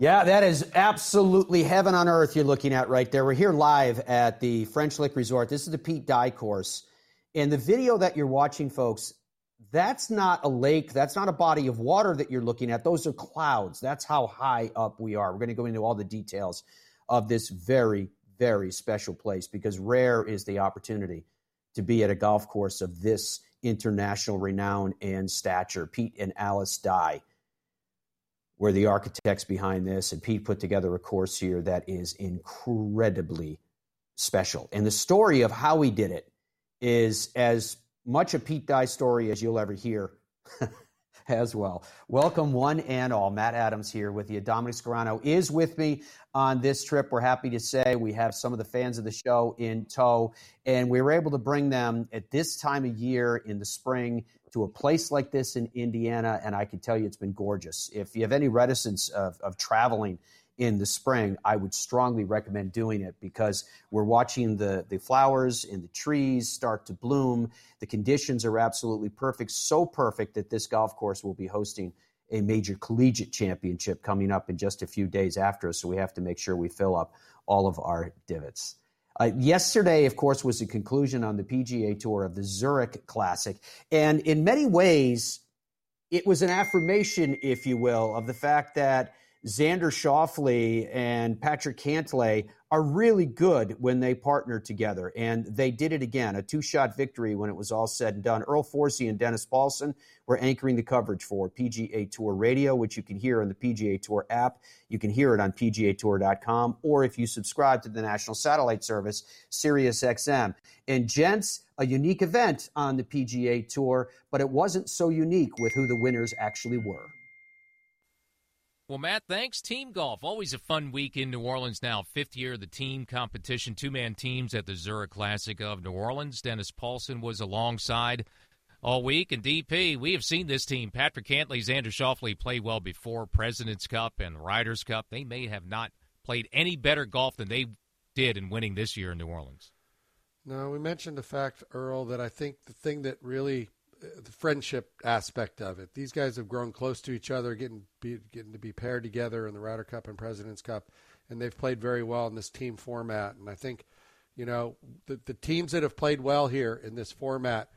Yeah, that is absolutely heaven on earth you're looking at right there. We're here live at the French Lick Resort. This is the Pete Dye course. And the video that you're watching, folks, that's not a lake. That's not a body of water that you're looking at. Those are clouds. That's how high up we are. We're going to go into all the details of this very, very special place because rare is the opportunity to be at a golf course of this international renown and stature. Pete and Alice Dye were the architects behind this, and Pete put together a course here that is incredibly special. And the story of how he did it is as much a Pete Dye story as you'll ever hear as well. Welcome, one and all. Matt Adams here with you. Dominic Scarano is with me on this trip. We're happy to say we have some of the fans of the show in tow, and we were able to bring them at this time of year in the spring to a place like this in Indiana, and I can tell you it's been gorgeous. If you have any reticence of, of traveling in the spring, I would strongly recommend doing it because we're watching the, the flowers and the trees start to bloom. The conditions are absolutely perfect, so perfect that this golf course will be hosting a major collegiate championship coming up in just a few days after us. So we have to make sure we fill up all of our divots. Uh, yesterday, of course, was the conclusion on the PGA Tour of the Zurich Classic. And in many ways, it was an affirmation, if you will, of the fact that Xander Schauffele and Patrick Cantlay are really good when they partner together. And they did it again, a two shot victory when it was all said and done. Earl Forsey and Dennis Paulson were anchoring the coverage for PGA Tour Radio, which you can hear on the PGA Tour app. You can hear it on PGATour.com, or if you subscribe to the national satellite service, SiriusXM. And gents, a unique event on the PGA Tour, but it wasn't so unique with who the winners actually were. Well, Matt, thanks. Team golf, always a fun week in New Orleans now. Fifth year of the team competition, two man teams at the Zurich Classic of New Orleans. Dennis Paulson was alongside all week. And DP, we have seen this team, Patrick Cantlay, Xander Schauffele, play well before President's Cup and Ryder's Cup. They may have not played any better golf than they did in winning this year in New Orleans. No, we mentioned the fact, Earl, that I think the thing that really the friendship aspect of it. These guys have grown close to each other, getting be, getting to be paired together in the Ryder Cup and President's Cup, and they've played very well in this team format. And I think, you know, the the teams that have played well here in this format,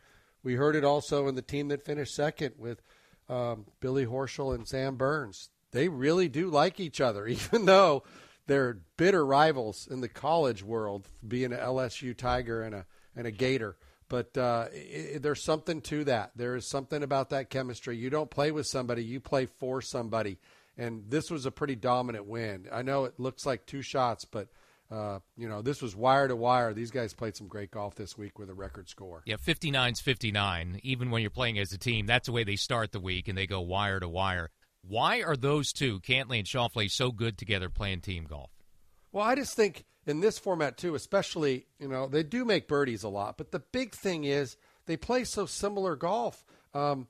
we heard it also in the team that finished second with um, Billy Horschel and Sam Burns. They really do like each other, even though they're bitter rivals in the college world, being an LSU Tiger and a and a Gator. But uh, it, there's something to that. There is something about that chemistry. You don't play with somebody, you play for somebody. And this was a pretty dominant win. I know it looks like two shots, but uh, you know, this was wire to wire. These guys played some great golf this week with a record score. Yeah, 59's 59. Even when you're playing as a team, that's the way they start the week, and they go wire to wire. Why are those two, Cantlay and Schauffele, so good together playing team golf? Well, I just think in this format too, especially, you know, they do make birdies a lot, but the big thing is they play so similar golf. Um,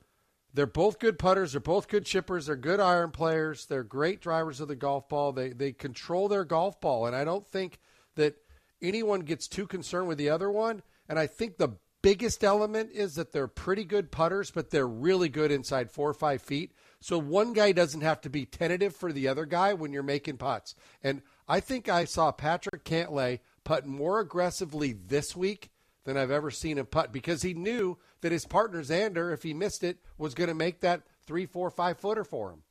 they're both good putters. They're both good chippers. They're good iron players. They're great drivers of the golf ball. They they control their golf ball, and I don't think that anyone gets too concerned with the other one. And I think the biggest element is that they're pretty good putters, but they're really good inside four or five feet. So one guy doesn't have to be tentative for the other guy when you're making putts. And I think I saw Patrick Cantlay putt more aggressively this week than I've ever seen him putt because he knew that his partner Xander, if he missed it, was going to make that three, four, five footer for him.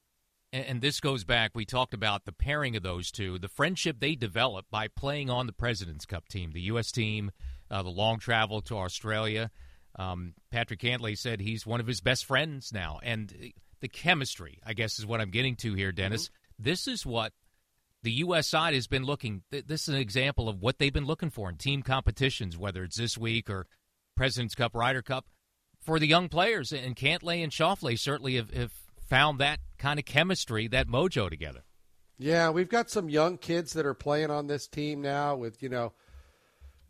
And, and this goes back. We talked about the pairing of those two, the friendship they developed by playing on the President's Cup team, the U.S. team, uh, the long travel to Australia. Um, Patrick Cantlay said he's one of his best friends now, and the chemistry, I guess, is what I'm getting to here, Dennis. Mm-hmm. This is what the U.S. side has been looking. This is an example of what they've been looking for in team competitions, whether it's this week or President's Cup, Ryder Cup, for the young players. And Cantlay and Schauffele certainly have, have found that kind of chemistry, that mojo together. Yeah, we've got some young kids that are playing on this team now with, you know,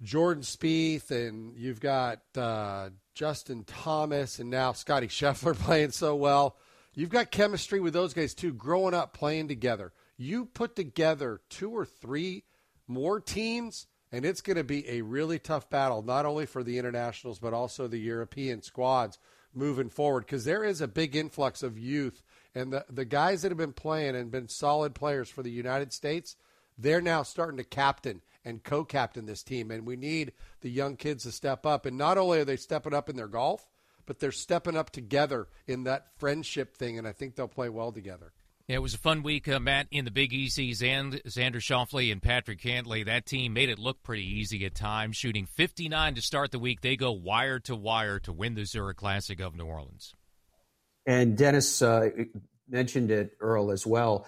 Jordan Spieth, and you've got uh, Justin Thomas, and now Scotty Scheffler playing so well. You've got chemistry with those guys too, growing up playing together you put together two or three more teams And it's going to be a really tough battle, not only for the internationals, but also the European squads moving forward, because there is a big influx of youth. And the, the guys that have been playing and been solid players for the United States, they're now starting to captain and co captain this team. And we need the young kids to step up. And not only are they stepping up in their golf, but they're stepping up together in that friendship thing. And I think they'll play well together. Yeah, it was a fun week, uh, Matt, in the Big Easy. Xander Schauffele and Patrick Cantlay, That team made it look pretty easy at times, shooting 59 to start the week. They go wire to wire to win the Zurich Classic of New Orleans. And Dennis uh, mentioned it, Earl, as well.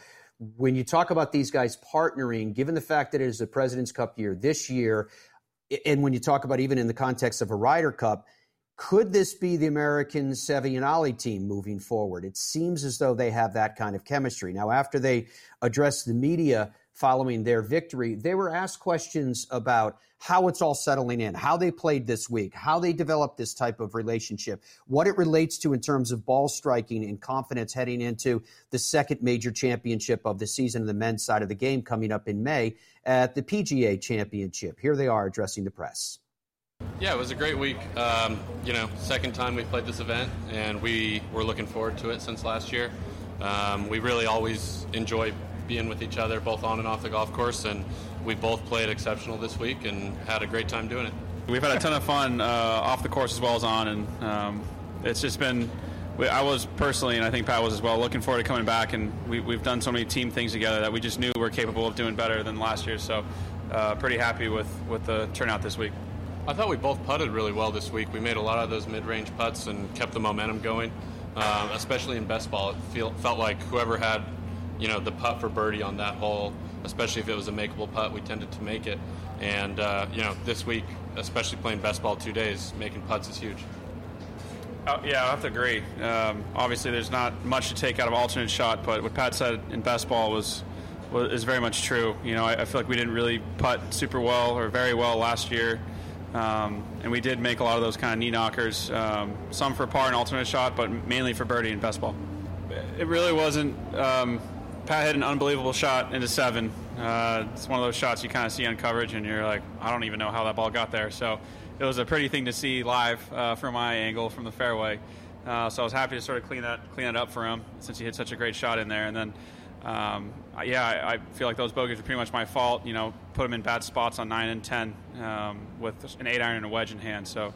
When you talk about these guys partnering, given the fact that it is a President's Cup year this year, and when you talk about even in the context of a Ryder Cup – could this be the American Ollie team moving forward? It seems as though they have that kind of chemistry. Now, after they addressed the media following their victory, they were asked questions about how it's all settling in, how they played this week, how they developed this type of relationship, what it relates to in terms of ball striking and confidence heading into the second major championship of the season, the men's side of the game coming up in May at the PGA Championship. Here they are addressing the press. Yeah, it was a great week. Um, you know, second time we played this event, and we were looking forward to it since last year. Um, we really always enjoy being with each other, both on and off the golf course, and we both played exceptional this week and had a great time doing it. We've had a ton of fun uh, off the course as well as on, and um, it's just been. I was personally, and I think Pat was as well, looking forward to coming back, and we, have done so many team things together that we just knew we are capable of doing better than last year. So, uh, pretty happy with, with the turnout this week. I thought we both putted really well this week. We made a lot of those mid-range putts and kept the momentum going, uh, especially in best ball. It feel, felt like whoever had, you know, the putt for birdie on that hole, especially if it was a makeable putt, we tended to make it. And uh, you know, this week, especially playing best ball two days, making putts is huge. Uh, yeah, I have to agree. Um, obviously, there's not much to take out of alternate shot, but what Pat said in best ball was, was is very much true. You know, I, I feel like we didn't really putt super well or very well last year. Um, and we did make a lot of those kind of knee knockers, um, some for par and alternate shot, but mainly for birdie and best ball. It really wasn't. Um, Pat hit an unbelievable shot into seven. Uh, it's one of those shots you kind of see on coverage, and you're like, I don't even know how that ball got there. So it was a pretty thing to see live uh, from my angle from the fairway. Uh, so I was happy to sort of clean that clean that up for him since he hit such a great shot in there. And then um, yeah, I, I, feel like those bogeys are pretty much my fault. You know, put them in bad spots on nine and ten um, with an eight iron and a wedge in hand. So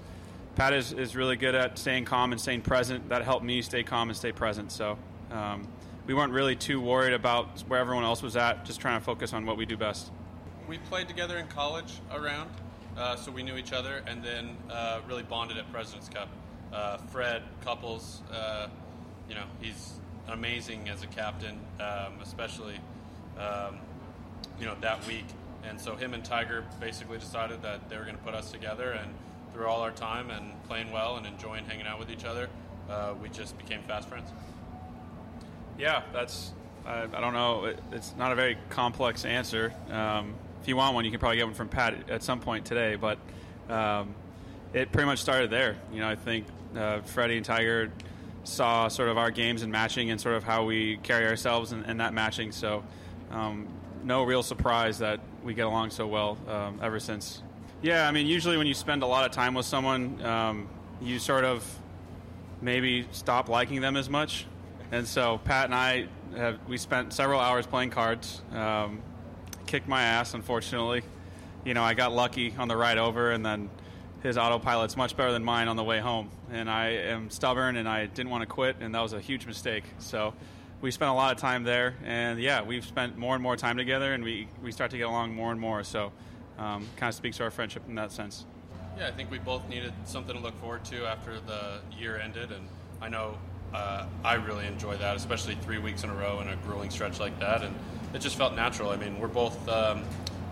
Pat is, is really good at staying calm and staying present. That helped me stay calm and stay present. So um, we weren't really too worried about where everyone else was at. Just trying to focus on what we do best. We played together in college around, uh, so we knew each other, and then uh, really bonded at Presidents Cup. Uh, Fred Couples, uh, you know, he's amazing as a captain, um, especially um, you know that week. And so him and Tiger basically decided that they were going to put us together, and through all our time and playing well and enjoying hanging out with each other, uh, we just became fast friends. Yeah, that's I, I don't know. It, it's not a very complex answer. Um, if you want one, you can probably get one from Pat at some point today, but. Um, it pretty much started there. You know, I think uh, Freddie and Tiger saw sort of our games and matching and sort of how we carry ourselves and that matching. So, um, no real surprise that we get along so well um, ever since. Yeah, I mean, usually when you spend a lot of time with someone, um, you sort of maybe stop liking them as much. And so Pat and I have we spent several hours playing cards. Um, kicked my ass, unfortunately. You know, I got lucky on the ride over, and then his autopilot's much better than mine on the way home. And I am stubborn and I didn't want to quit, and that was a huge mistake. So we spent a lot of time there, and yeah, we've spent more and more time together, and we, we start to get along more and more. So um, kind of speaks to our friendship in that sense. Yeah, I think we both needed something to look forward to after the year ended, and I know uh, I really enjoy that, especially three weeks in a row in a grueling stretch like that, and it just felt natural. I mean, we're both um,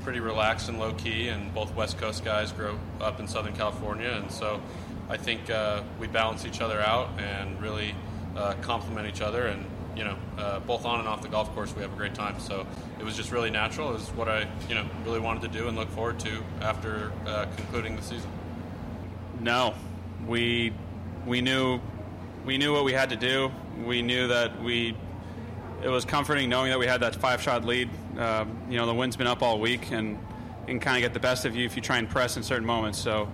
pretty relaxed and low key, and both West Coast guys grow up in Southern California, and so I think uh, we balance each other out and really uh, complement each other. And you know, uh, both on and off the golf course, we have a great time. So it was just really natural. It was what I you know really wanted to do and look forward to after uh, concluding the season. No, we we knew we knew what we had to do. We knew that we it was comforting knowing that we had that five shot lead. Uh, you know, the wind's been up all week, and and kind of get the best of you if you try and press in certain moments. So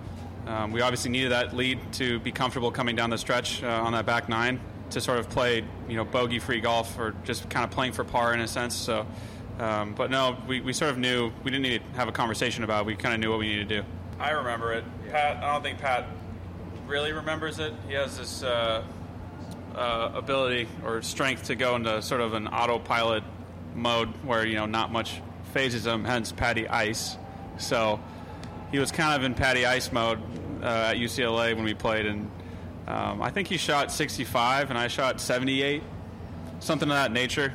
um, we obviously needed that lead to be comfortable coming down the stretch uh, on that back nine to sort of play, you know, bogey-free golf or just kind of playing for par in a sense. So, um, but no, we, we sort of knew we didn't need to have a conversation about. It. We kind of knew what we needed to do. I remember it. Pat, I don't think Pat really remembers it. He has this uh, uh, ability or strength to go into sort of an autopilot mode where you know not much fazes him. Hence, Patty Ice. So he was kind of in Patty Ice mode uh, at UCLA when we played, and um, I think he shot 65 and I shot 78, something of that nature.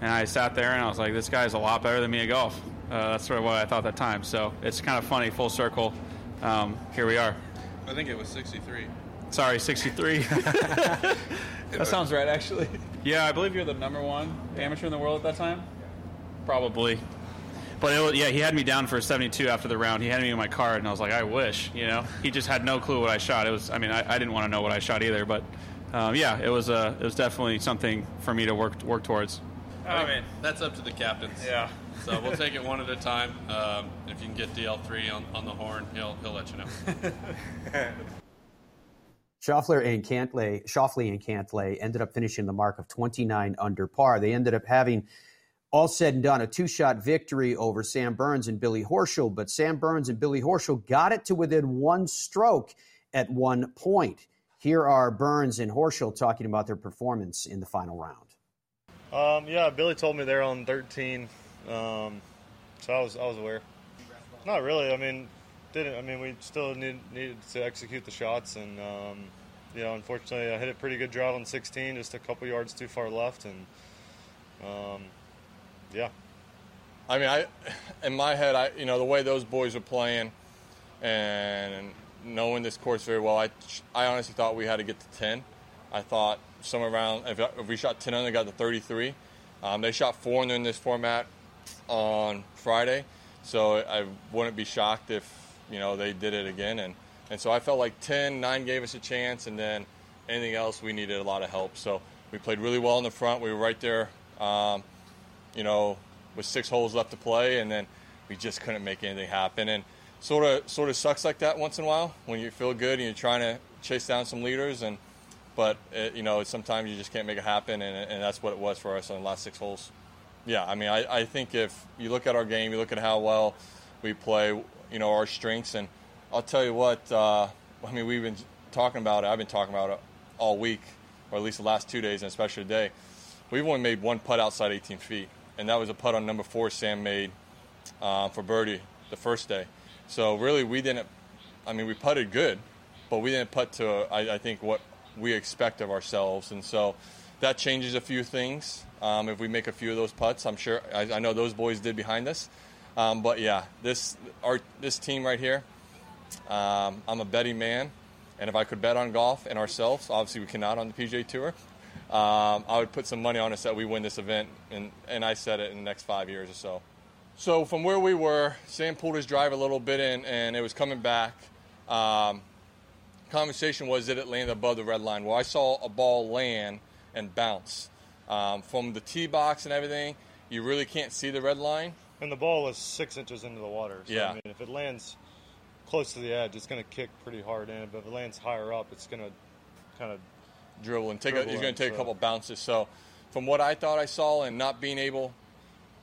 And I sat there and I was like, this guy's a lot better than me at golf. Uh, that's sort of what I thought that time. So it's kind of funny, full circle. Um, here we are. I think it was 63. Sorry, 63. that sounds right, actually. Yeah, I believe you're the number one amateur in the world at that time. Probably. But it was, yeah, he had me down for 72 after the round. He had me in my card, and I was like, I wish, you know. He just had no clue what I shot. It was, I mean, I, I didn't want to know what I shot either, but um, yeah, it was uh, it was definitely something for me to work work towards. I mean, that's up to the captains. Yeah. So we'll take it one at a time. Um, if you can get DL3 on, on the horn, he'll he'll let you know. Schauffele and Cantlay, Schauffele and Cantlay ended up finishing the mark of 29 under par. They ended up having all said and done, a two shot victory over Sam Burns and Billy Horschel. But Sam Burns and Billy Horschel got it to within one stroke at one point. Here are Burns and Horschel talking about their performance in the final round. Um, yeah, Billy told me they're on 13, um, so I was I was aware. Not really. I mean, didn't. I mean, we still need, needed to execute the shots, and um, you know, unfortunately, I hit a pretty good drive on 16, just a couple yards too far left, and um, yeah. I mean, I in my head, I you know the way those boys were playing, and knowing this course very well, I I honestly thought we had to get to ten. I thought somewhere around if, if we shot ten under, got to thirty three. Um, they shot four in this format on Friday, so I wouldn't be shocked if you know they did it again. And and so I felt like 10, 9 gave us a chance, and then anything else we needed a lot of help. So we played really well in the front. We were right there. Um, you know, with six holes left to play, and then we just couldn't make anything happen. And sort of sort of sucks like that once in a while when you feel good and you're trying to chase down some leaders, and but it, you know sometimes you just can't make it happen, and, and that's what it was for us on the last six holes. Yeah, I mean, I, I think if you look at our game, you look at how well we play, you know, our strengths, and I'll tell you what. Uh, I mean, we've been talking about it. I've been talking about it all week, or at least the last two days, and especially today. We've only made one putt outside 18 feet and that was a putt on number four Sam made uh, for birdie the first day. So really, we didn't. I mean, we putted good, but we didn't putt to I, I think what we expect of ourselves, and so that changes a few things. Um, if we make a few of those putts, I'm sure I, I know those boys did behind us. Um, but yeah, this our this team right here. Um, I'm a betting man, and if I could bet on golf and ourselves, obviously we cannot on the PGA Tour um, I would put some money on us that we win this event, and, and I said it in the next five years or so. So from where we were, Sam pulled his drive a little bit in, and it was coming back. Um, conversation was that it landed above the red line? Well, I saw a ball land and bounce um, from the tee box and everything. You really can't see the red line. And the ball was six inches into the water. So, yeah. I mean, if it lands close to the edge, it's going to kick pretty hard in. But if it lands higher up, it's going to kind of dribble and take. A, he's going to take so. a couple bounces. So, from what I thought I saw, and not being able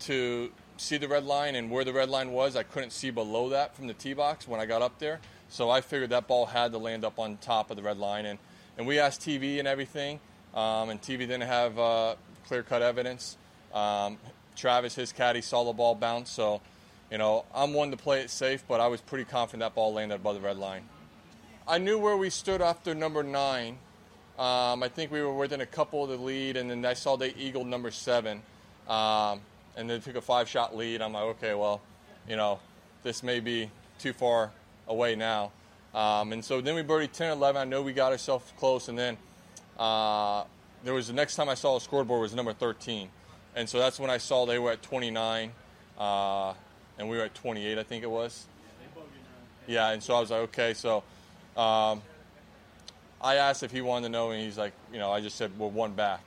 to see the red line and where the red line was, I couldn't see below that from the tee box when I got up there. So I figured that ball had to land up on top of the red line, and and we asked TV and everything, um, and TV didn't have uh, clear cut evidence. Um, Travis, his caddy, saw the ball bounce, so you know I'm one to play it safe, but I was pretty confident that ball landed above the red line. I knew where we stood after number nine, um, I think we were within a couple of the lead, and then I saw they eagled number seven, um, and they took a five-shot lead. I'm like, okay, well, you know, this may be too far away now. Um, and so then we birdied 10 11. I know we got ourselves close, and then uh, there was the next time I saw a scoreboard was number 13, and so that's when I saw they were at 29, uh, and we were at 28, I think it was. Yeah, and so I was like, okay, so. Um, I asked if he wanted to know, and he's like, you know, I just said we're one back,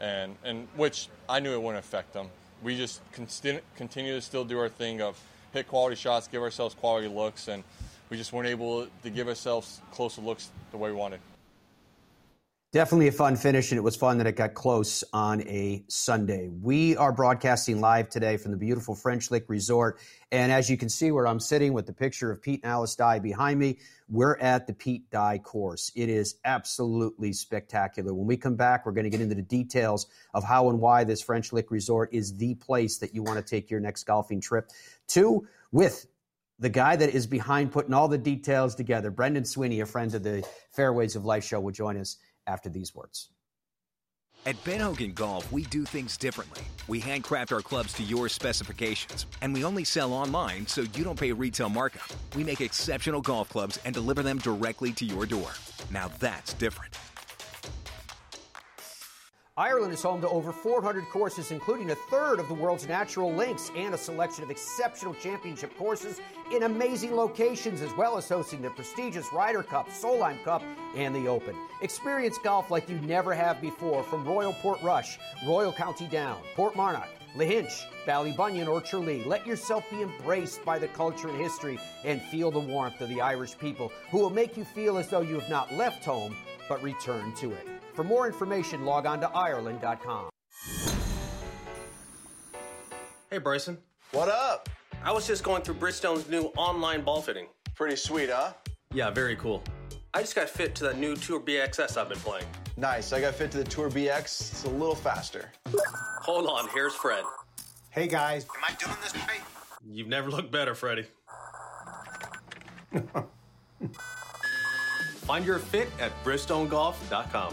and and which I knew it wouldn't affect them. We just continue to still do our thing of hit quality shots, give ourselves quality looks, and we just weren't able to give ourselves closer looks the way we wanted. Definitely a fun finish, and it was fun that it got close on a Sunday. We are broadcasting live today from the beautiful French Lick Resort. And as you can see where I'm sitting with the picture of Pete and Alice Dye behind me, we're at the Pete Dye course. It is absolutely spectacular. When we come back, we're going to get into the details of how and why this French Lick Resort is the place that you want to take your next golfing trip to with the guy that is behind putting all the details together. Brendan Sweeney, a friend of the Fairways of Life show, will join us after these words. At Ben Hogan Golf, we do things differently. We handcraft our clubs to your specifications, and we only sell online so you don't pay retail markup. We make exceptional golf clubs and deliver them directly to your door. Now that's different. Ireland is home to over 400 courses, including a third of the world's natural links and a selection of exceptional championship courses in amazing locations, as well as hosting the prestigious Ryder Cup, Solheim Cup, and the Open. Experience golf like you never have before from Royal Portrush, Royal County Down, Portmarnock, Lahinch, Ballybunion, or Tralee. Let yourself be embraced by the culture and history and feel the warmth of the Irish people who will make you feel as though you have not left home but returned to it. For more information, log on to Ireland.com. Hey, Bryson. What up? I was just going through Bridgestone's new online ball fitting. Pretty sweet, huh? Yeah, very cool. I just got fit to that new Tour BXS I've been playing. Nice. I got fit to the Tour BX. It's a little faster. Hold on, here's Fred. Hey, guys. Am I doing this right? You've never looked better, Freddie. Find your fit at BridgestoneGolf.com.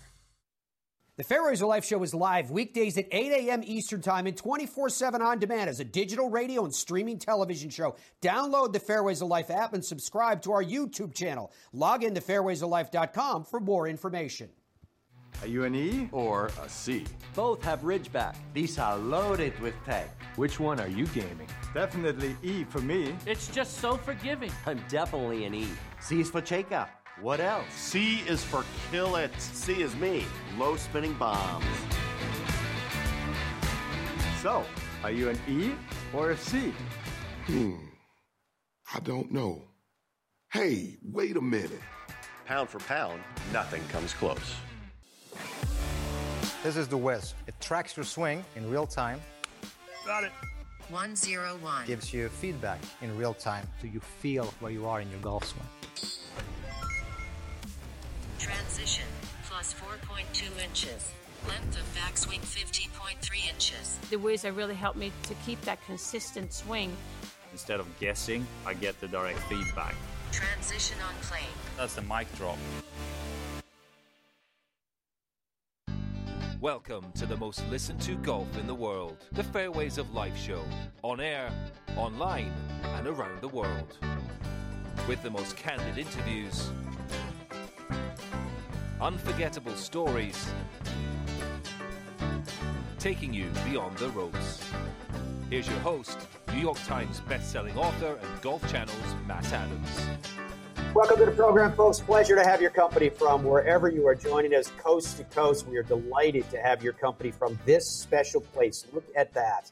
The Fairways of Life show is live weekdays at 8 a.m. Eastern Time and 24 7 on demand as a digital radio and streaming television show. Download the Fairways of Life app and subscribe to our YouTube channel. Log in to fairwaysoflife.com for more information. Are you an E or a C? Both have Ridgeback. These are loaded with tech. Which one are you gaming? Definitely E for me. It's just so forgiving. I'm definitely an E. C is for Cheka. What else? C is for kill it. C is me. Low spinning bombs. So, are you an E or a C? Hmm. I don't know. Hey, wait a minute. Pound for pound, nothing comes close. This is the Wiz. It tracks your swing in real time. Got it. 101. Gives you feedback in real time so you feel where you are in your golf swing. Transition plus 4.2 inches. Length of backswing 50.3 inches. The Wiz really helped me to keep that consistent swing. Instead of guessing, I get the direct feedback. Transition on plane. That's the mic drop. Welcome to the most listened to golf in the world, the Fairways of Life show, on air, online, and around the world. With the most candid interviews, unforgettable stories, taking you beyond the ropes. Here's your host, New York Times best-selling author and Golf Channel's Matt Adams. Welcome to the program, folks. Pleasure to have your company from wherever you are joining us, coast to coast. We are delighted to have your company from this special place. Look at that.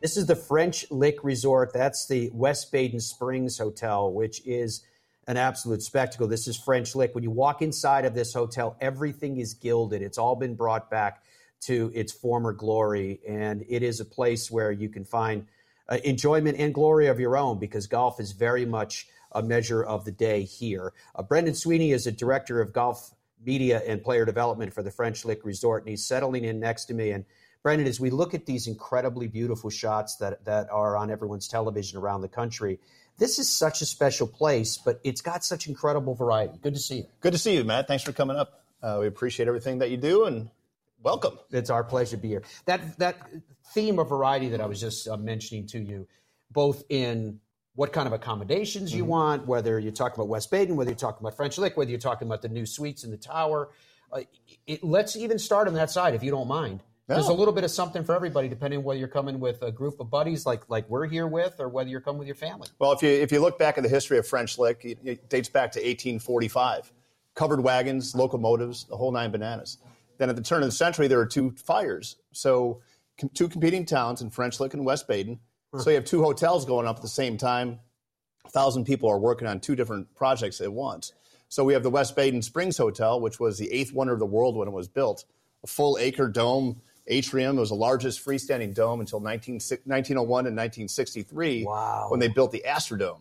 This is the French Lick Resort. That's the West Baden Springs Hotel, which is an absolute spectacle. This is French Lick. When you walk inside of this hotel, everything is gilded. It's all been brought back to its former glory, and it is a place where you can find uh, enjoyment and glory of your own because golf is very much a measure of the day here. Uh, Brendan Sweeney is a director of golf media and player development for the French Lick Resort, and he's settling in next to me. And Brendan, as we look at these incredibly beautiful shots that that are on everyone's television around the country, this is such a special place, but it's got such incredible variety. Good to see you. Good to see you, Matt. Thanks for coming up. Uh, we appreciate everything that you do, and Welcome. It's our pleasure to be here. That that theme of variety that I was just uh, mentioning to you, both in what kind of accommodations you Mhm. want, whether you're talking about West Baden, whether you're talking about French Lick, whether you're talking about the new suites in the tower. Uh, it, let's even start on that side, if you don't mind. There's a little bit of something for everybody, depending on whether you're coming with a group of buddies like like we're here with, or whether you're coming with your family. Well, if you if you look back at the history of French Lick, it, it dates back to 1845. Covered wagons, locomotives, the whole nine bananas. Then at the turn of the century, there were two fires. So com- two competing towns in French Lick and West Baden. Hmm. So you have two hotels going up at the same time. A thousand people are working on two different projects at once. So we have the West Baden Springs Hotel, which was the eighth wonder of the world when it was built. A full acre dome atrium. It was the largest freestanding dome until 19, 1901 and 1963 wow. when they built the Astrodome.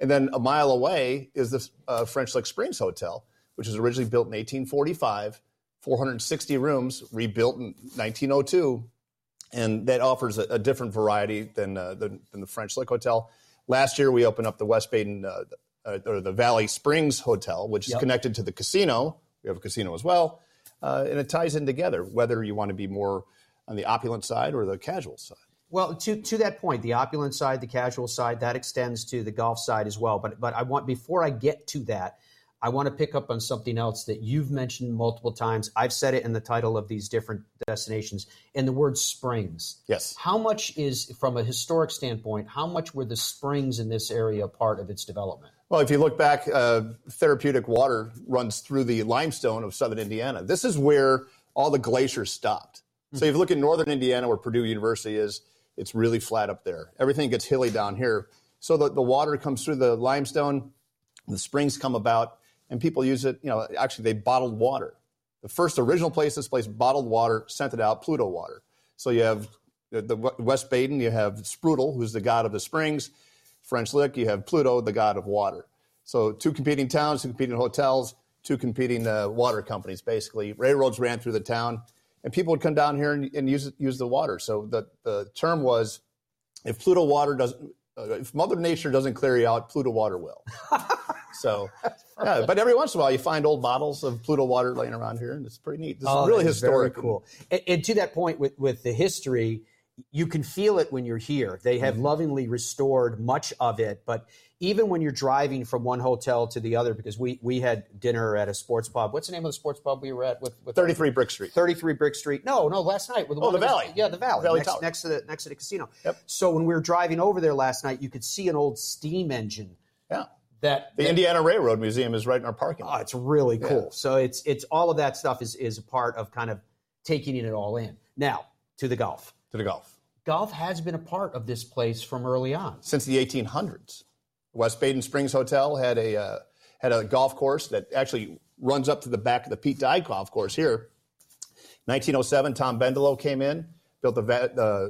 And then a mile away is the uh, French Lick Springs Hotel, which was originally built in 1845, 460 rooms, rebuilt in 1902, and that offers a, a different variety than, uh, than, than the French Lick Hotel. Last year, we opened up the West Baden uh, uh, or the Valley Springs Hotel, which is Yep. connected to the casino. We have a casino as well, uh, and it ties in together. Whether you want to be more on the opulent side or the casual side. Well, to to that point, the opulent side, the casual side, that extends to the golf side as well. But but I want before I get to that, I want to pick up on something else that you've mentioned multiple times. I've said it in the title of these different destinations, and the word springs. Yes. How much is, from a historic standpoint, how much were the springs in this area part of its development? Well, if you look back, uh, therapeutic water runs through the limestone of southern Indiana. This is where all the glaciers stopped. So if you look at northern Indiana, where Purdue University is, it's really flat up there. Everything gets hilly down here. So the, the water comes through the limestone, the springs come about, and people use it. You know, actually, they bottled water. The first original place this place bottled water, sent it out, Pluto water. So you have the, the West Baden, you have Sprudel, who's the god of the springs. French Lick, you have Pluto, the god of water. So two competing towns, two competing hotels, two competing uh, water companies, basically. Railroads ran through the town, and people would come down here and, and use use the water. So the, the term was, if Pluto water doesn't, uh, if Mother Nature doesn't clear you out, Pluto water will. so, yeah, but every once in a while you find old bottles of Pluto water laying around here, and it's pretty neat. This Oh, is really historic. Very cool. And, and to that point, with with the history, you can feel it when you're here. They have Mhm. lovingly restored much of it, but even when you're driving from one hotel to the other, because we we had dinner at a sports pub. What's the name of the sports pub we were at? With, with 33 Brick Street. 33 Brick Street. No, no, last night. With Oh, one the Valley. Yeah, the Valley. Valley next, Tower. next to the next to the casino. Yep. So when we were driving over there last night, you could see an old steam engine. Yeah. That The that- Indiana Railroad Museum is right in our parking lot. Oh, it's really Yeah. cool. So it's it's all of that stuff is is a part of kind of taking it all in. Now to the golf. To the golf. Golf has been a part of this place from early on. since the 1800s. West Baden Springs Hotel had a uh, had a golf course that actually runs up to the back of the Pete Dye golf course here. 1907, Tom Bendelow came in, built the va- uh,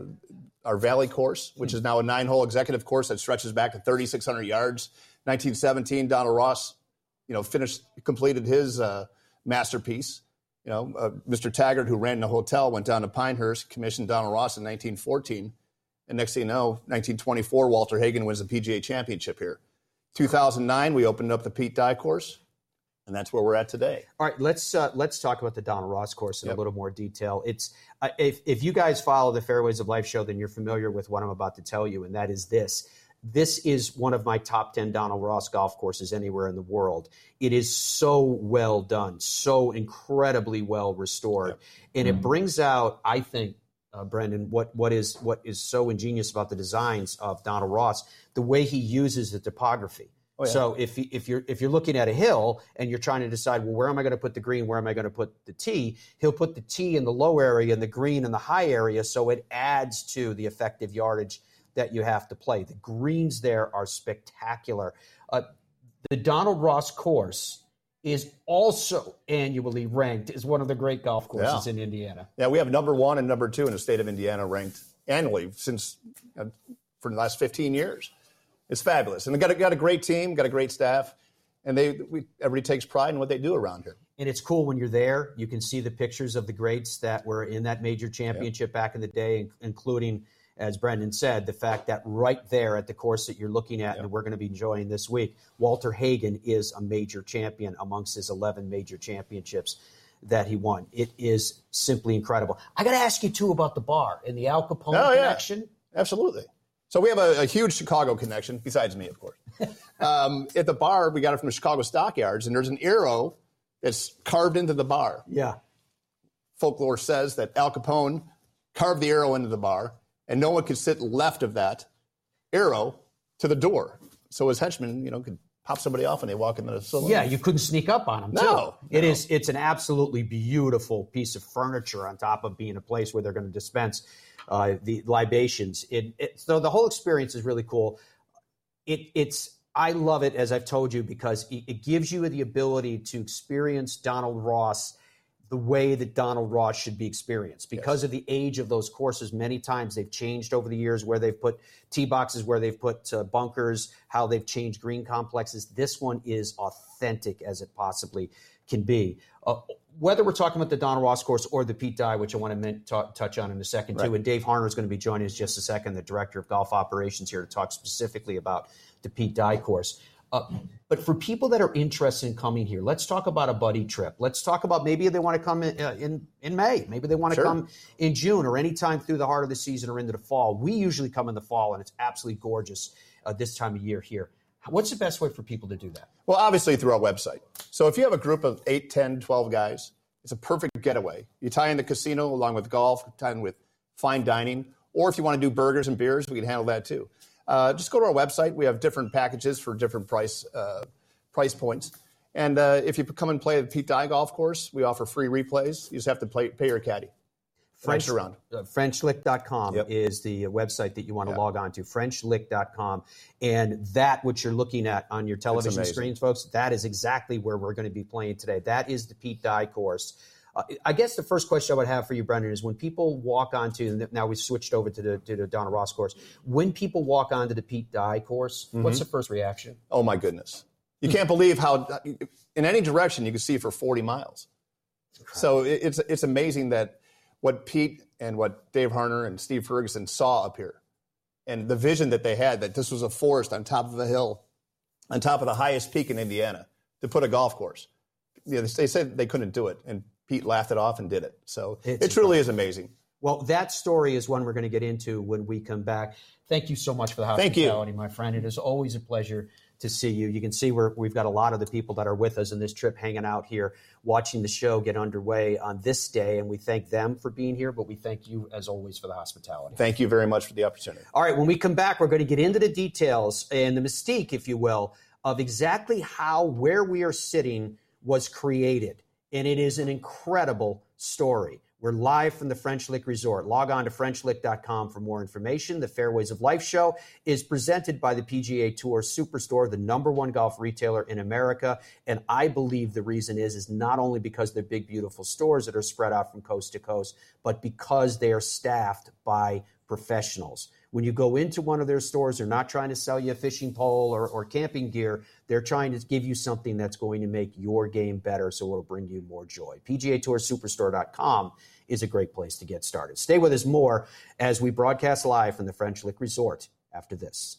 our Valley course, which is now a nine-hole executive course that stretches back to 3,600 yards. 1917, Donald Ross, you know, finished completed his uh, masterpiece. You know, uh, Mr. Taggart, who ran the hotel, went down to Pinehurst, commissioned Donald Ross in 1914. And next thing you know, 1924, Walter Hagen wins the PGA Championship here. 2009, we opened up the Pete Dye course, and that's where we're at today. All right, let's uh, let's talk about the Donald Ross course in a little more detail. It's uh, if if you guys follow the Fairways of Life show, then you're familiar with what I'm about to tell you, and that is this. This is one of my top 10 Donald Ross golf courses anywhere in the world. It is so well done, so incredibly well restored. And it brings out, I think, uh, Brendan, what, what is what is so ingenious about the designs of Donald Ross, the way he uses the topography. Oh, yeah. So if if you're if you're looking at a hill and you're trying to decide, well, where am I going to put the green? Where am I going to put the tee? He'll put the tee in the low area and the green in the high area, so it adds to the effective yardage that you have to play. The greens there are spectacular. Uh, the Donald Ross course is also annually ranked as one of the great golf courses Yeah. in Indiana. Yeah, we have number one and number two in the state of Indiana ranked annually since uh, for the last 15 years. It's fabulous, and they got a, got a great team, got a great staff, and they we, everybody takes pride in what they do around here. And it's cool when you're there. You can see the pictures of the greats that were in that major championship back in the day, including, as Brendan said, the fact that right there at the course that you're looking at and we're going to be enjoying this week, Walter Hagen is a major champion amongst his 11 major championships. that he won. It is simply incredible. I got to ask you too about the bar and the Al Capone Oh, yeah. connection. Absolutely. So we have a, a huge Chicago connection, besides me, of course. um, at the bar, we got it from the Chicago Stockyards, and there's an arrow that's carved into the bar. Yeah. Folklore says that Al Capone carved the arrow into the bar, and no one could sit left of that arrow to the door. So his henchmen, you know, could pop somebody off when they walk into the saloon. Yeah, you couldn't sneak up on them. No, too. It is. It's an absolutely beautiful piece of furniture on top of being a place where they're going to dispense uh, the libations. It, it, so the whole experience is really cool. It, it's. I love it as I've told you because it, it gives you the ability to experience Donald Ross the way that Donald Ross should be experienced because of the age of those courses. Many times they've changed over the years where they've put tee boxes, where they've put uh, bunkers, how they've changed green complexes. This one is authentic as it possibly can be. Uh, whether we're talking about the Donald Ross course or the Pete Dye, which I want to ta- touch on in a second too, and Dave Harner is going to be joining us just a second, the director of golf operations here to talk specifically about the Pete Dye course. Uh, but for people that are interested in coming here, let's talk about a buddy trip. Let's talk about maybe they want to come in uh, in, in May. Maybe they want to Sure. come in June or anytime through the heart of the season or into the fall. We usually come in the fall, and it's absolutely gorgeous uh, this time of year here. What's the best way for people to do that? Well, obviously through our website. So if you have a group of 8, 10, 12 guys, it's a perfect getaway. You tie in the casino along with golf, tie in with fine dining, or if you want to do burgers and beers, we can handle that too. Uh, just go to our website. We have different packages for different price uh, price points. And uh, if you come and play at the Pete Dye Golf Course, we offer free replays. You just have to play, pay your caddy. French around. Uh, Frenchlick.com is the uh, website that you want to log on to. Frenchlick.com. And that, which you're looking at on your television screens, folks, that is exactly where we're going to be playing today. That is the Pete Dye course. Uh, I guess the first question I would have for you, Brendan, is when people walk onto, now we've switched over to the, to the Donald Ross course, when people walk onto the Pete Dye course, what's Mhm. the first reaction? Oh my goodness! You can't believe how in any direction you can see for 40 miles. So it's it's amazing that what Pete and what Dave Harner and Steve Ferguson saw up here, and the vision that they had that this was a forest on top of a hill, on top of the highest peak in Indiana, to put a golf course. You know, they said they couldn't do it, and Pete laughed it off and did it. So It's it truly is amazing. Well, that story is one we're going to get into when we come back. Thank you so much for the Thank you. hospitality, my friend. It is always a pleasure to see you. You can see we're, we've got a lot of the people that are with us in this trip hanging out here, watching the show get underway on this day, and we thank them for being here, but we thank you as always for the hospitality. Thank you very much for the opportunity. All right, when we come back, we're going to get into the details and the mystique, if you will, of exactly how where we are sitting was created. And it is an incredible story. We're live from the French Lick Resort. Log on to FrenchLick.com for more information. The Fairways of Life show is presented by the PGA Tour Superstore, the number one golf retailer in America. And I believe the reason is, is not only because they're big, beautiful stores that are spread out from coast to coast, but because they are staffed by professionals. When you go into one of their stores, they're not trying to sell you a fishing pole or, or camping gear. They're trying to give you something that's going to make your game better so it'll bring you more joy. PGA Tour Superstore.com is a great place to get started. Stay with us more as we broadcast live from the French Lick Resort after this.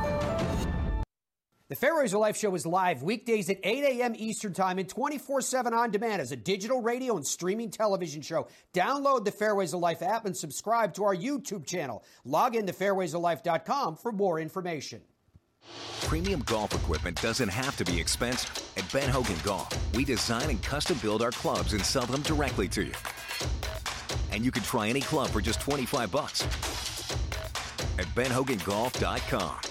The Fairways of Life show is live weekdays at 8 a.m. Eastern Time and 24 7 on demand as a digital radio and streaming television show. Download the Fairways of Life app and subscribe to our YouTube channel. Log in to fairwaysoflife.com for more information. Premium golf equipment doesn't have to be expensive. At Ben Hogan Golf, we design and custom build our clubs and sell them directly to you. And you can try any club for just 25 bucks at benhogangolf.com.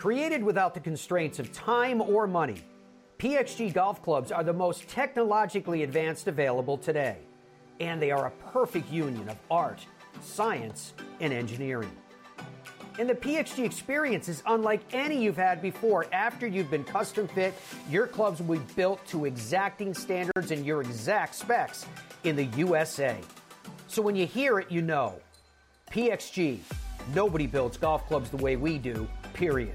Created without the constraints of time or money, PXG golf clubs are the most technologically advanced available today. And they are a perfect union of art, science, and engineering. And the PXG experience is unlike any you've had before. After you've been custom fit, your clubs will be built to exacting standards and your exact specs in the USA. So when you hear it, you know. PXG, nobody builds golf clubs the way we do, period.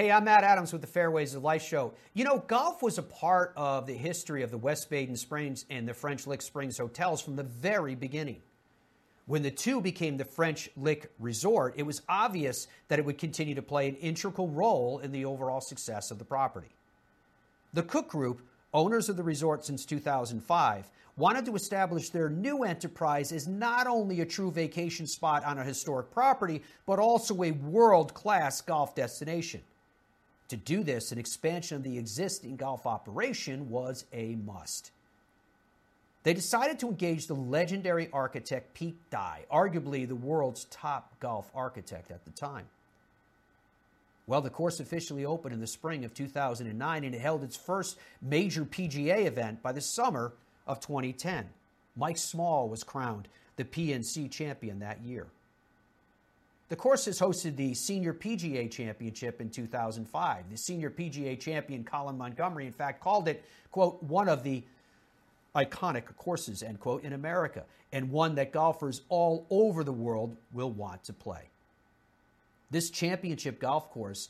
Hey, I'm Matt Adams with the Fairways of Life show. You know, golf was a part of the history of the West Baden Springs and the French Lick Springs hotels from the very beginning. When the two became the French Lick Resort, it was obvious that it would continue to play an integral role in the overall success of the property. The Cook Group, owners of the resort since 2005, wanted to establish their new enterprise as not only a true vacation spot on a historic property, but also a world class golf destination. To do this, an expansion of the existing golf operation was a must. They decided to engage the legendary architect Pete Dye, arguably the world's top golf architect at the time. Well, the course officially opened in the spring of 2009 and it held its first major PGA event by the summer of 2010. Mike Small was crowned the PNC champion that year. The course has hosted the Senior PGA Championship in 2005. The Senior PGA champion Colin Montgomerie, in fact, called it, quote, one of the iconic courses, end quote, in America, and one that golfers all over the world will want to play. This championship golf course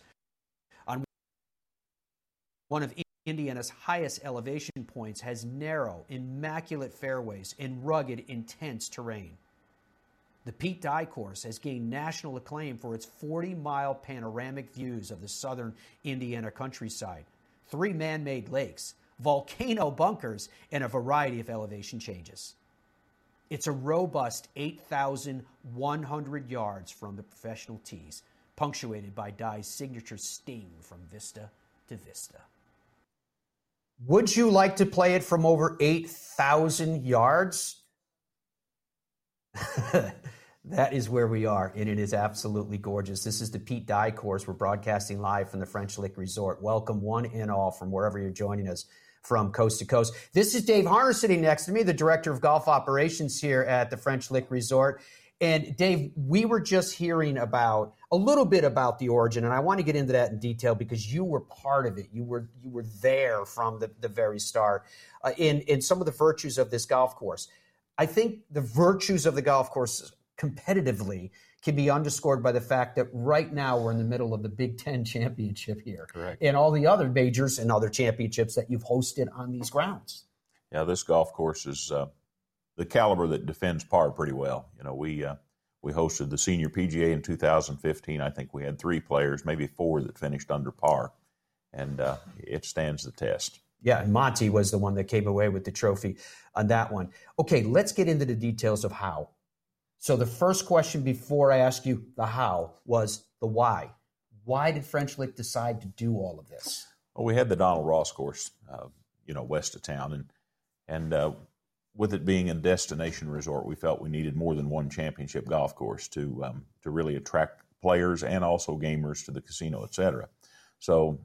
on one of Indiana's highest elevation points has narrow, immaculate fairways and rugged, intense terrain. The Pete Dye course has gained national acclaim for its 40 mile panoramic views of the southern Indiana countryside, three man made lakes, volcano bunkers, and a variety of elevation changes. It's a robust 8,100 yards from the professional tees, punctuated by Dye's signature sting from vista to vista. Would you like to play it from over 8,000 yards? that is where we are, and it is absolutely gorgeous. This is the Pete Dye course. We're broadcasting live from the French Lick Resort. Welcome, one and all, from wherever you're joining us from coast to coast. This is Dave Harner sitting next to me, the director of golf operations here at the French Lick Resort. And Dave, we were just hearing about a little bit about the origin, and I want to get into that in detail because you were part of it. You were you were there from the, the very start uh, in in some of the virtues of this golf course. I think the virtues of the golf course competitively can be underscored by the fact that right now we're in the middle of the Big Ten championship here, Correct. and all the other majors and other championships that you've hosted on these grounds. Yeah, this golf course is uh, the caliber that defends par pretty well. You know, we uh, we hosted the senior PGA in 2015. I think we had three players, maybe four, that finished under par, and uh, it stands the test. Yeah, and Monty was the one that came away with the trophy on that one. Okay, let's get into the details of how. So the first question before I ask you the how was the why. Why did French Lick decide to do all of this? Well, we had the Donald Ross course, uh, you know, west of town, and and uh, with it being a destination resort, we felt we needed more than one championship golf course to um, to really attract players and also gamers to the casino, et cetera. So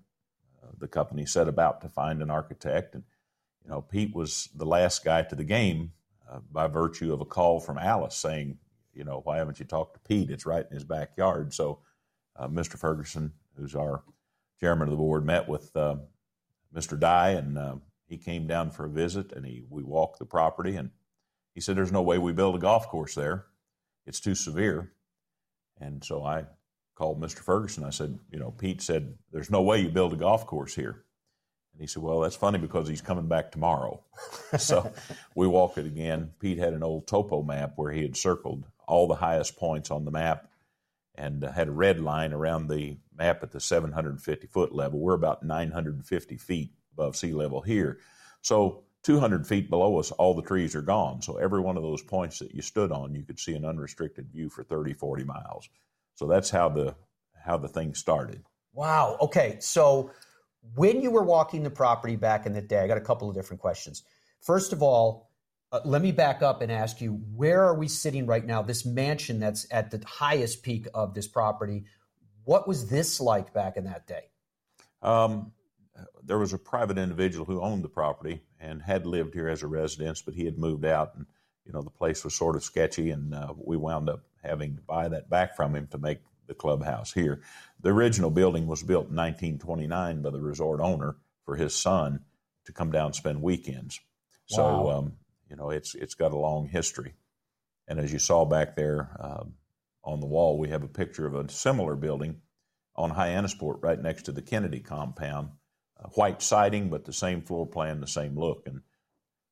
uh, the company set about to find an architect, and you know Pete was the last guy to the game uh, by virtue of a call from Alice saying, you know, why haven't you talked to Pete? It's right in his backyard. So uh, Mr. Ferguson, who's our chairman of the board, met with uh, Mr. Dye, and uh, he came down for a visit, and he we walked the property, and he said, "There's no way we build a golf course there. It's too severe." And so I called Mr. Ferguson. I said, "You know, Pete said there's no way you build a golf course here." And he said, Well, that's funny because he's coming back tomorrow. so we walked it again. Pete had an old topo map where he had circled all the highest points on the map and had a red line around the map at the 750 foot level. We're about 950 feet above sea level here. So 200 feet below us, all the trees are gone. So every one of those points that you stood on, you could see an unrestricted view for 30, 40 miles. So that's how the how the thing started. Wow. Okay. So when you were walking the property back in the day, I got a couple of different questions. First of all, uh, let me back up and ask you where are we sitting right now? This mansion that's at the highest peak of this property. What was this like back in that day? Um, there was a private individual who owned the property and had lived here as a residence, but he had moved out, and you know the place was sort of sketchy, and uh, we wound up having to buy that back from him to make the clubhouse here. The original building was built in 1929 by the resort owner for his son to come down and spend weekends. So, um, you know, it's it's got a long history. And as you saw back there um, on the wall, we have a picture of a similar building on Hyannisport, right next to the Kennedy compound. Uh, white siding, but the same floor plan, the same look, and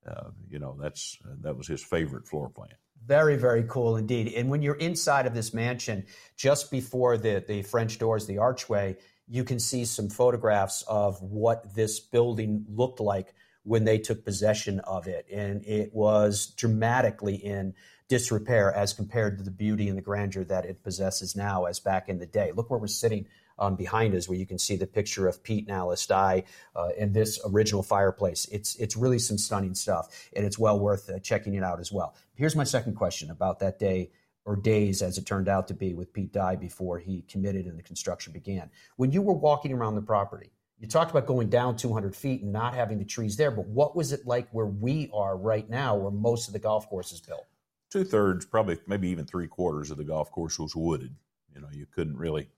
uh, you know that's that was his favorite floor plan. Very, very cool indeed. And when you're inside of this mansion, just before the, the French doors, the archway, you can see some photographs of what this building looked like when they took possession of it. And it was dramatically in disrepair as compared to the beauty and the grandeur that it possesses now as back in the day. Look where we're sitting um, behind us, where you can see the picture of Pete and Alice Dye uh, in this original fireplace. It's it's really some stunning stuff, and it's well worth uh, checking it out as well. Here's my second question about that day or days, as it turned out to be, with Pete Dye before he committed and the construction began. When you were walking around the property, you talked about going down 200 feet and not having the trees there, but what was it like where we are right now, where most of the golf course is built? Two thirds, probably maybe even three quarters of the golf course was wooded. You know, you couldn't really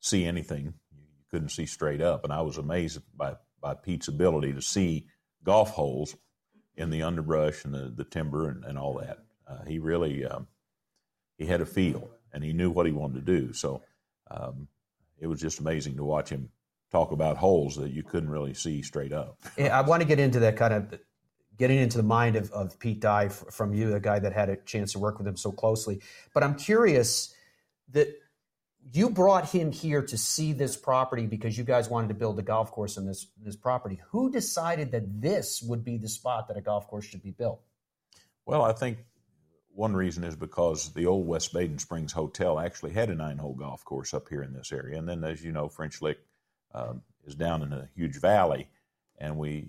see anything. You couldn't see straight up. And I was amazed by, by Pete's ability to see golf holes in the underbrush and the, the timber and, and all that. Uh, he really um, he had a feel and he knew what he wanted to do. So um, it was just amazing to watch him talk about holes that you couldn't really see straight up. I want to get into that kind of getting into the mind of, of Pete Dye from you, a guy that had a chance to work with him so closely. But I'm curious that you brought him here to see this property because you guys wanted to build a golf course on this this property. Who decided that this would be the spot that a golf course should be built? Well, I think one reason is because the old West Baden Springs Hotel actually had a nine-hole golf course up here in this area, and then, as you know, French Lick um, is down in a huge valley, and we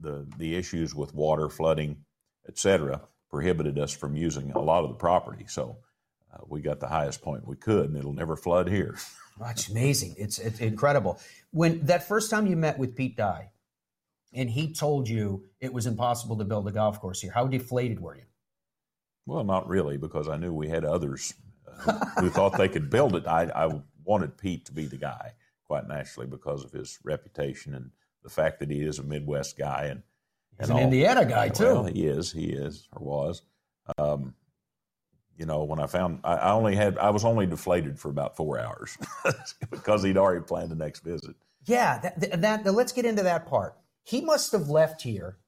the the issues with water, flooding, etc., prohibited us from using a lot of the property. So uh, we got the highest point we could, and it'll never flood here. That's amazing. It's, it's incredible. When that first time you met with Pete Dye, and he told you it was impossible to build a golf course here, how deflated were you? Well, not really, because I knew we had others uh, who thought they could build it. I, I wanted Pete to be the guy, quite naturally, because of his reputation and the fact that he is a Midwest guy and, He's and an all. Indiana guy too. Well, he is. He is or was. Um, you know, when I found I, only had I was only deflated for about four hours because he'd already planned the next visit. Yeah, that, that, that, let's get into that part. He must have left here,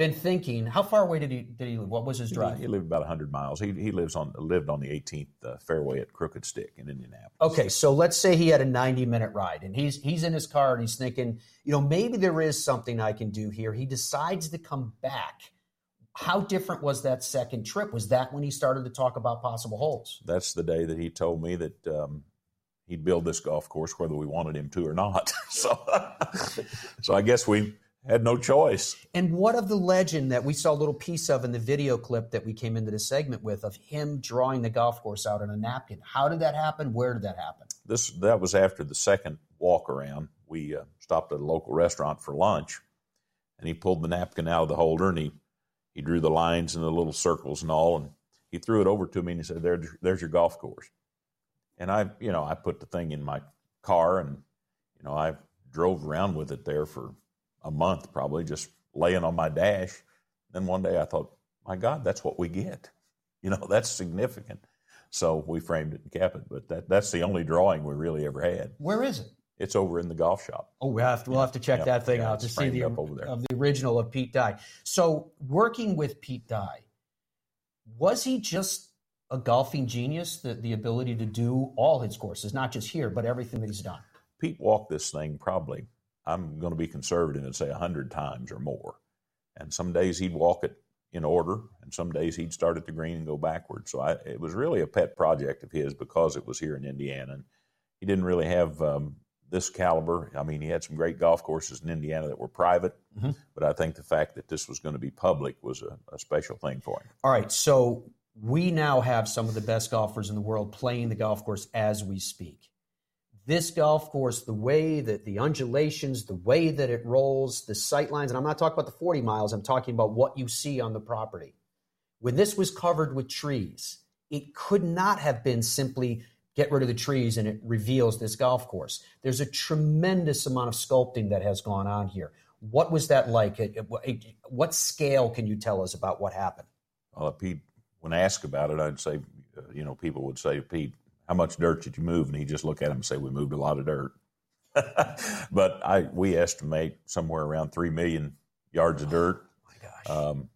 been thinking. How far away did he did he live? What was his drive? He, he lived about hundred miles. He he lives on lived on the 18th uh, fairway at Crooked Stick in Indianapolis. Okay, so let's say he had a 90 minute ride, and he's he's in his car and he's thinking, you know, maybe there is something I can do here. He decides to come back how different was that second trip? Was that when he started to talk about possible holes? That's the day that he told me that um, he'd build this golf course whether we wanted him to or not. so, so I guess we had no choice. And what of the legend that we saw a little piece of in the video clip that we came into the segment with of him drawing the golf course out on a napkin? How did that happen? Where did that happen? This that was after the second walk around. We uh, stopped at a local restaurant for lunch, and he pulled the napkin out of the holder and he he drew the lines and the little circles and all, and he threw it over to me and he said, "There, there's your golf course." And I, you know, I put the thing in my car and you know I drove around with it there for a month probably just laying on my dash. Then one day I thought, my God, that's what we get. You know, that's significant. So we framed it and kept it. But that, that's the only drawing we really ever had. Where is it? It's over in the golf shop. Oh, we have to, we'll have to check Yeah, that thing yeah, out to see the, up over there. of the original of Pete Dye. So, working with Pete Dye, was he just a golfing genius? The, the ability to do all his courses, not just here, but everything that he's done. Pete walked this thing probably, I'm going to be conservative and say 100 times or more. And some days he'd walk it in order, and some days he'd start at the green and go backwards. So I, it was really a pet project of his because it was here in Indiana. And he didn't really have um, this caliber. I mean, he had some great golf courses in Indiana that were private, Mhm. but I think the fact that this was going to be public was a, a special thing for him. All right, so we now have some of the best golfers in the world playing the golf course as we speak. This golf course, the way that the undulations, the way that it rolls, the sight lines, and I'm not talking about the 40 miles, I'm talking about what you see on the property. When this was covered with trees, it could not have been simply get rid of the trees and it reveals this golf course. There's a tremendous amount of sculpting that has gone on here. What was that like? At- at- at- What scale can you tell us about what happened? Well, Pete, when asked about it, I'd say, uh, you know, people would say, Pete, how much dirt did you move? And he'd just look at him and say, we moved a lot of dirt. but I, we estimate somewhere around three million yards of dirt. Um,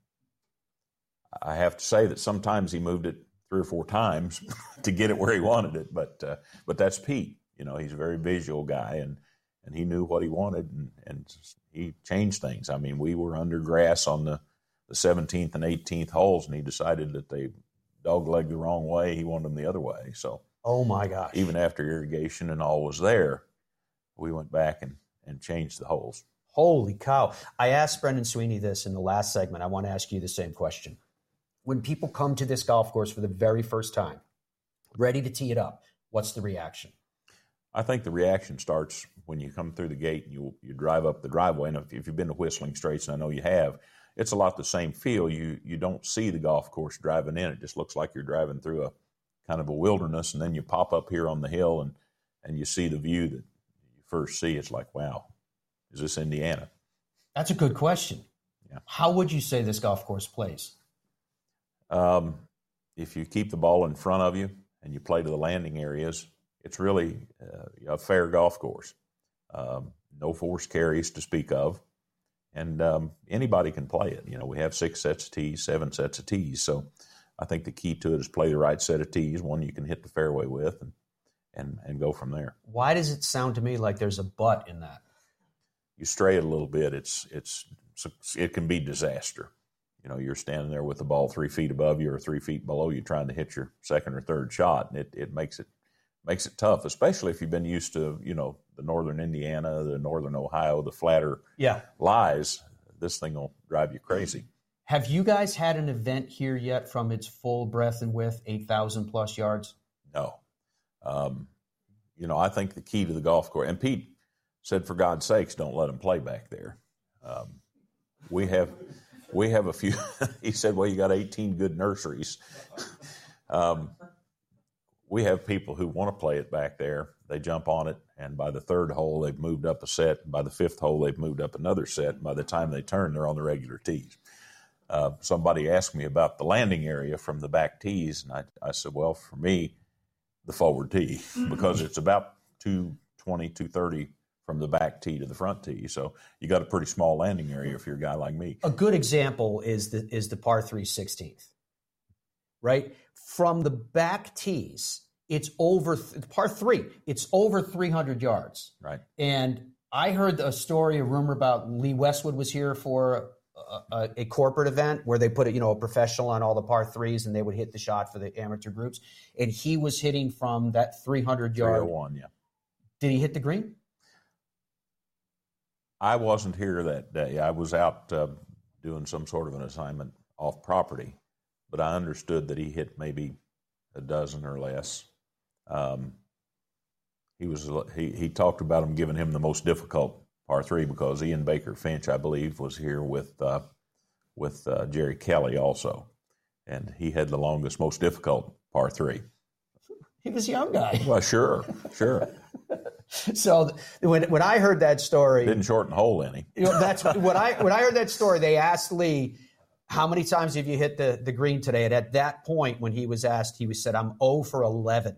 I have to say that sometimes he moved it three or four times to get it where he wanted it. But uh, but that's Pete. You know, he's a very visual guy, and and he knew what he wanted, and, and he changed things. I mean, we were under grass on the the 17th and 18th holes, and he decided that they doglegged the wrong way. He wanted them the other way. So Oh my gosh. even after irrigation and all was there, we went back and, and changed the holes. Holy cow. I asked Brendan Sweeney this in the last segment. I want to ask you the same question. When people come to this golf course for the very first time, ready to tee it up, what's the reaction? I think the reaction starts when you come through the gate and you you drive up the driveway. And if, if you've been to Whistling Straits, and I know you have, it's a lot the same feel. You you don't see the golf course driving in; it just looks like you're driving through a kind of a wilderness. And then you pop up here on the hill and and you see the view that you first see. It's like, wow, is this Indiana? That's a good question. Yeah. How would you say this golf course plays? Um, if you keep the ball in front of you and you play to the landing areas, it's really uh, a fair golf course. Um, no force carries to speak of, and um, anybody can play it. You know, we have six sets of tees, seven sets of tees, so I think the key to it is play the right set of tees, one you can hit the fairway with, and and and go from there. Why does it sound to me like there's a but in that? you stray it a little bit, it's it's it can be disaster. You know, you're standing there with the ball three feet above you or three feet below you, trying to hit your second or third shot, and it, it makes it makes it tough, especially if you've been used to you know the northern Indiana, the northern Ohio, the flatter Yeah. lies. This thing will drive you crazy. Have you guys had an event here yet from its full breadth and width, 8,000 plus yards? No. Um, you know, I think the key to the golf course, and Pete said, for God's sakes, don't let them play back there. Um, we have, we have a few. he said, well, you got 18 good nurseries. um, we have people who want to play it back there. They jump on it, and by the third hole, they've moved up a set. By the fifth hole, they've moved up another set. And by the time they turn, they're on the regular tees. Uh, somebody asked me about the landing area from the back tees, and I, I said, well, for me, the forward tee because it's about 220, 230 from the back tee to the front tee. So you got a pretty small landing area if you're a guy like me. A good example is the is the par 3 16th. Right? From the back tees, it's over th- par 3, it's over 300 yards. Right. And I heard a story, a rumor about Lee Westwood was here for a, a, a corporate event where they put a, you know a professional on all the par threes and they would hit the shot for the amateur groups. And he was hitting from that 300 yard. 301, yeah. Did he hit the green? I wasn't here that day. I was out uh, doing some sort of an assignment off property, but I understood that he hit maybe a dozen or less. Um, he was he, he talked about him giving him the most difficult par three because Ian Baker Finch, I believe, was here with uh, with uh, Jerry Kelly also, and he had the longest, most difficult par three. He was a young guy. Well, sure, sure. so when when I heard that story, didn't shorten hole any. You know, that's when I when I heard that story. They asked Lee, "How many times have you hit the the green today?" And at that point, when he was asked, he was said, "I'm 0 for 11."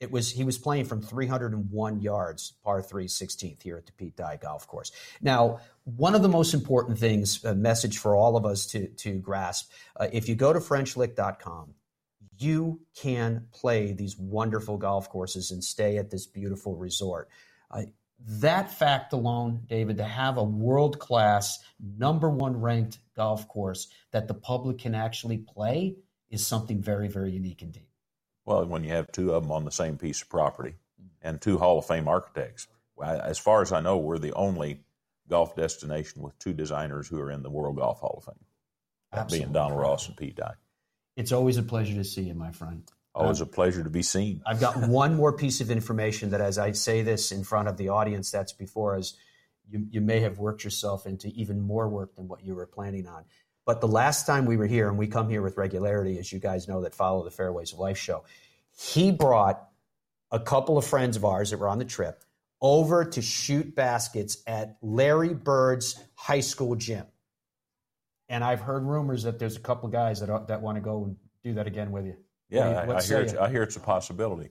It was he was playing from 301 yards, par three, 16th here at the Pete Dye Golf Course. Now, one of the most important things, a message for all of us to to grasp, uh, if you go to FrenchLick.com, you can play these wonderful golf courses and stay at this beautiful resort. Uh, that fact alone, David, to have a world class, number one ranked golf course that the public can actually play is something very, very unique indeed. Well, when you have two of them on the same piece of property and two Hall of Fame architects, as far as I know, we're the only golf destination with two designers who are in the World Golf Hall of Fame, that being Donald Ross and Pete Dye. It's always a pleasure to see you, my friend. Always um, a pleasure to be seen. I've got one more piece of information that, as I say this in front of the audience that's before us, you, you may have worked yourself into even more work than what you were planning on. But the last time we were here, and we come here with regularity, as you guys know that follow the Fairways of Life show, he brought a couple of friends of ours that were on the trip over to shoot baskets at Larry Bird's high school gym. And I've heard rumors that there's a couple of guys that, that want to go and do that again with you. Yeah, I, I hear it's, I hear it's a possibility.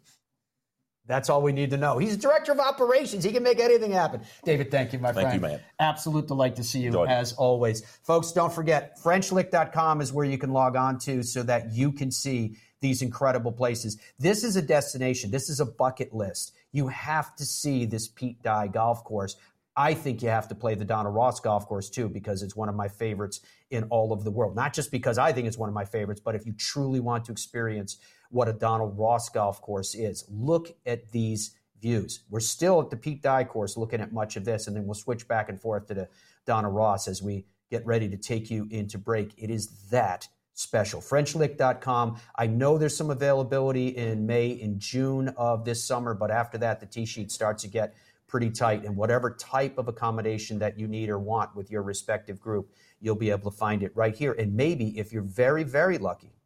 That's all we need to know. He's director of operations. He can make anything happen. David, thank you, my thank friend. Thank you, man. Absolute delight to see you Enjoyed as always. Folks, don't forget, FrenchLick.com is where you can log on to so that you can see these incredible places. This is a destination. This is a bucket list. You have to see this Pete Dye golf course. I think you have to play the Donald Ross golf course too because it's one of my favorites in all of the world. Not just because I think it's one of my favorites, but if you truly want to experience what a Donald Ross golf course is, look at these views. We're still at the Pete Dye course looking at much of this, and then we'll switch back and forth to the Donald Ross as we get ready to take you into break. It is that special. FrenchLick.com. I know there's some availability in May and June of this summer, but after that, the tee sheet starts to get pretty tight. And whatever type of accommodation that you need or want with your respective group, you'll be able to find it right here. And maybe if you're very, very lucky,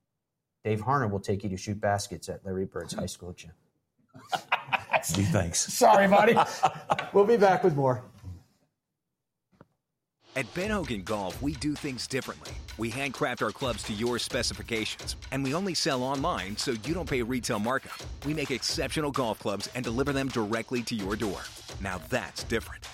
Dave Harner will take you to shoot baskets at Larry Bird's high school gym. Gee, thanks. Sorry, buddy. we'll be back with more. At Ben Hogan Golf, we do things differently. We handcraft our clubs to your specifications, and we only sell online so you don't pay retail markup. We make exceptional golf clubs and deliver them directly to your door. Now that's different.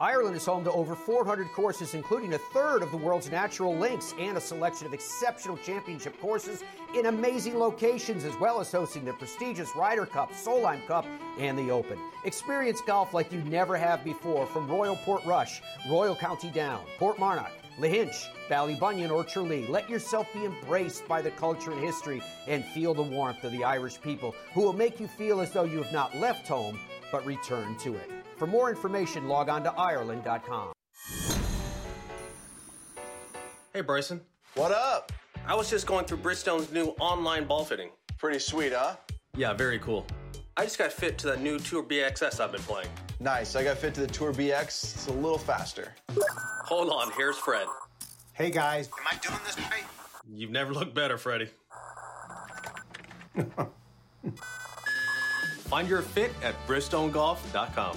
Ireland is home to over 400 courses, including a third of the world's natural links and a selection of exceptional championship courses in amazing locations, as well as hosting the prestigious Ryder Cup, Solheim Cup, and the Open. Experience golf like you never have before from Royal Portrush, Royal County Down, Portmarnock, Lahinch, Ballybunion, or Tralee. Let yourself be embraced by the culture and history and feel the warmth of the Irish people who will make you feel as though you have not left home but returned to it. For more information, log on to Ireland.com. Hey, Bryson. What up? I was just going through Bridgestone's new online ball fitting. Pretty sweet, huh? Yeah, very cool. I just got fit to that new Tour B XS I've been playing. Nice. I got fit to the Tour B X. It's a little faster. Hold on, here's Fred. Hey, guys. Am I doing this right? You've never looked better, Freddie. Find your fit at BridgestoneGolf.com.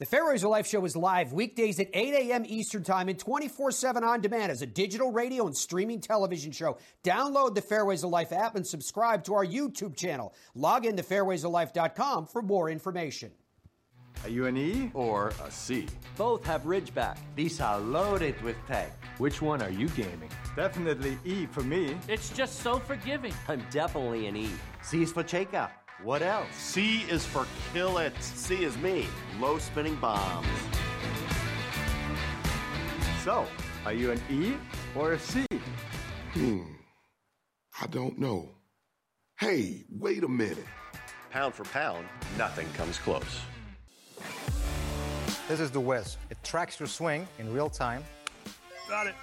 The Fairways of Life show is live weekdays at 8 a.m. Eastern Time and 24 7 on demand as a digital radio and streaming television show. Download the Fairways of Life app and subscribe to our YouTube channel. Log in to fairwaysoflife.com for more information. Are you an E or a C? Both have Ridgeback. These are loaded with tech. Which one are you gaming? Definitely E for me. It's just so forgiving. I'm definitely an E. C is for Cheka. What else? C is for kill it. C is me. Low spinning bombs. So, are you an E or a C? Hmm. I don't know. Hey, wait a minute. Pound for pound, nothing comes close. This is the Wiz. It tracks your swing in real time. Got it.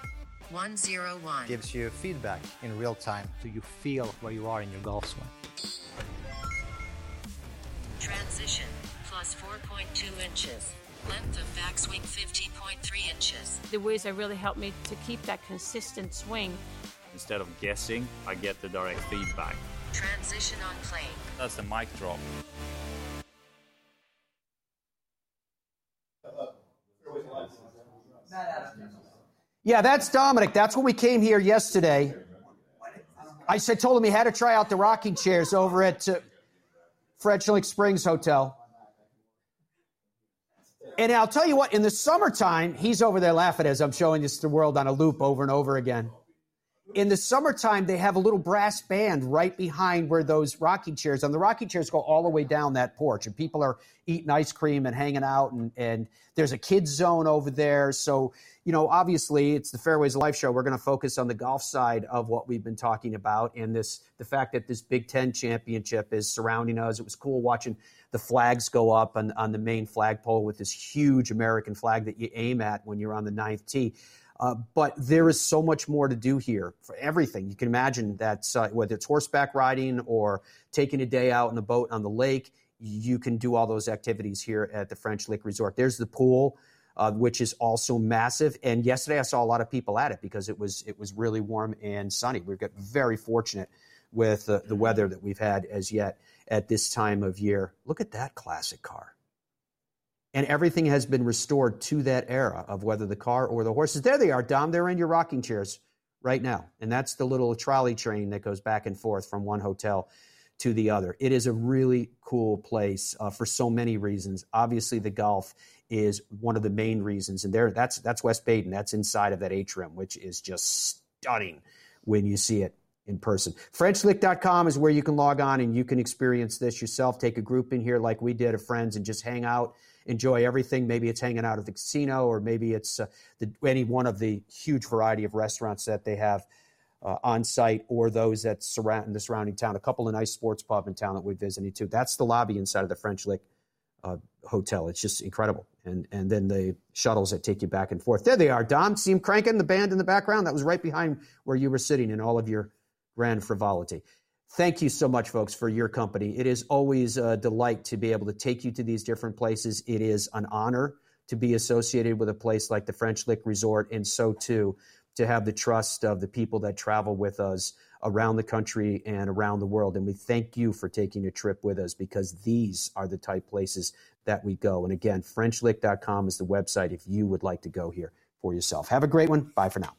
101. Gives you feedback in real time so you feel where you are in your golf swing. Transition, plus 4.2 inches. Length of backswing 50.3 inches. The Wiz really helped me to keep that consistent swing. Instead of guessing, I get the direct feedback. Transition on plane. That's the mic drop. Yeah, that's Dominic. That's when we came here yesterday. I said, told him he had to try out the rocking chairs over at uh, French Springs Hotel. And I'll tell you what, in the summertime, he's over there laughing as I'm showing this to the world on a loop over and over again. In the summertime, they have a little brass band right behind where those rocking chairs, and the rocking chairs go all the way down that porch, and people are eating ice cream and hanging out, and, and there's a kids zone over there. So, you know, obviously, it's the Fairways Life show. We're going to focus on the golf side of what we've been talking about, and this the fact that this Big Ten championship is surrounding us. It was cool watching the flags go up on, on the main flagpole with this huge American flag that you aim at when you're on the ninth tee. Uh, but there is so much more to do here for everything. You can imagine that uh, whether it's horseback riding or taking a day out in the boat on the lake, you can do all those activities here at the French Lick Resort. There's the pool, uh, which is also massive. And yesterday I saw a lot of people at it because it was it was really warm and sunny. We've got very fortunate with uh, the weather that we've had as yet at this time of year. Look at that classic car and everything has been restored to that era of whether the car or the horses. There they are, Dom. They're in your rocking chairs right now. And that's the little trolley train that goes back and forth from one hotel to the other. It is a really cool place uh, for so many reasons. Obviously, the golf is one of the main reasons. And there, that's, that's West Baden. That's inside of that atrium, which is just stunning when you see it in person. FrenchLick.com is where you can log on and you can experience this yourself. Take a group in here like we did of friends and just hang out enjoy everything. Maybe it's hanging out at the casino, or maybe it's uh, the, any one of the huge variety of restaurants that they have uh, on site, or those that surround in the surrounding town. A couple of nice sports pub in town that we visited too. That's the lobby inside of the French Lick uh, Hotel. It's just incredible. And and then the shuttles that take you back and forth. There they are. Dom, see him cranking the band in the background. That was right behind where you were sitting in all of your grand frivolity. Thank you so much, folks, for your company. It is always a delight to be able to take you to these different places. It is an honor to be associated with a place like the French Lick Resort, and so too to have the trust of the people that travel with us around the country and around the world. And we thank you for taking a trip with us because these are the type places that we go. And again, FrenchLick.com is the website if you would like to go here for yourself. Have a great one. Bye for now.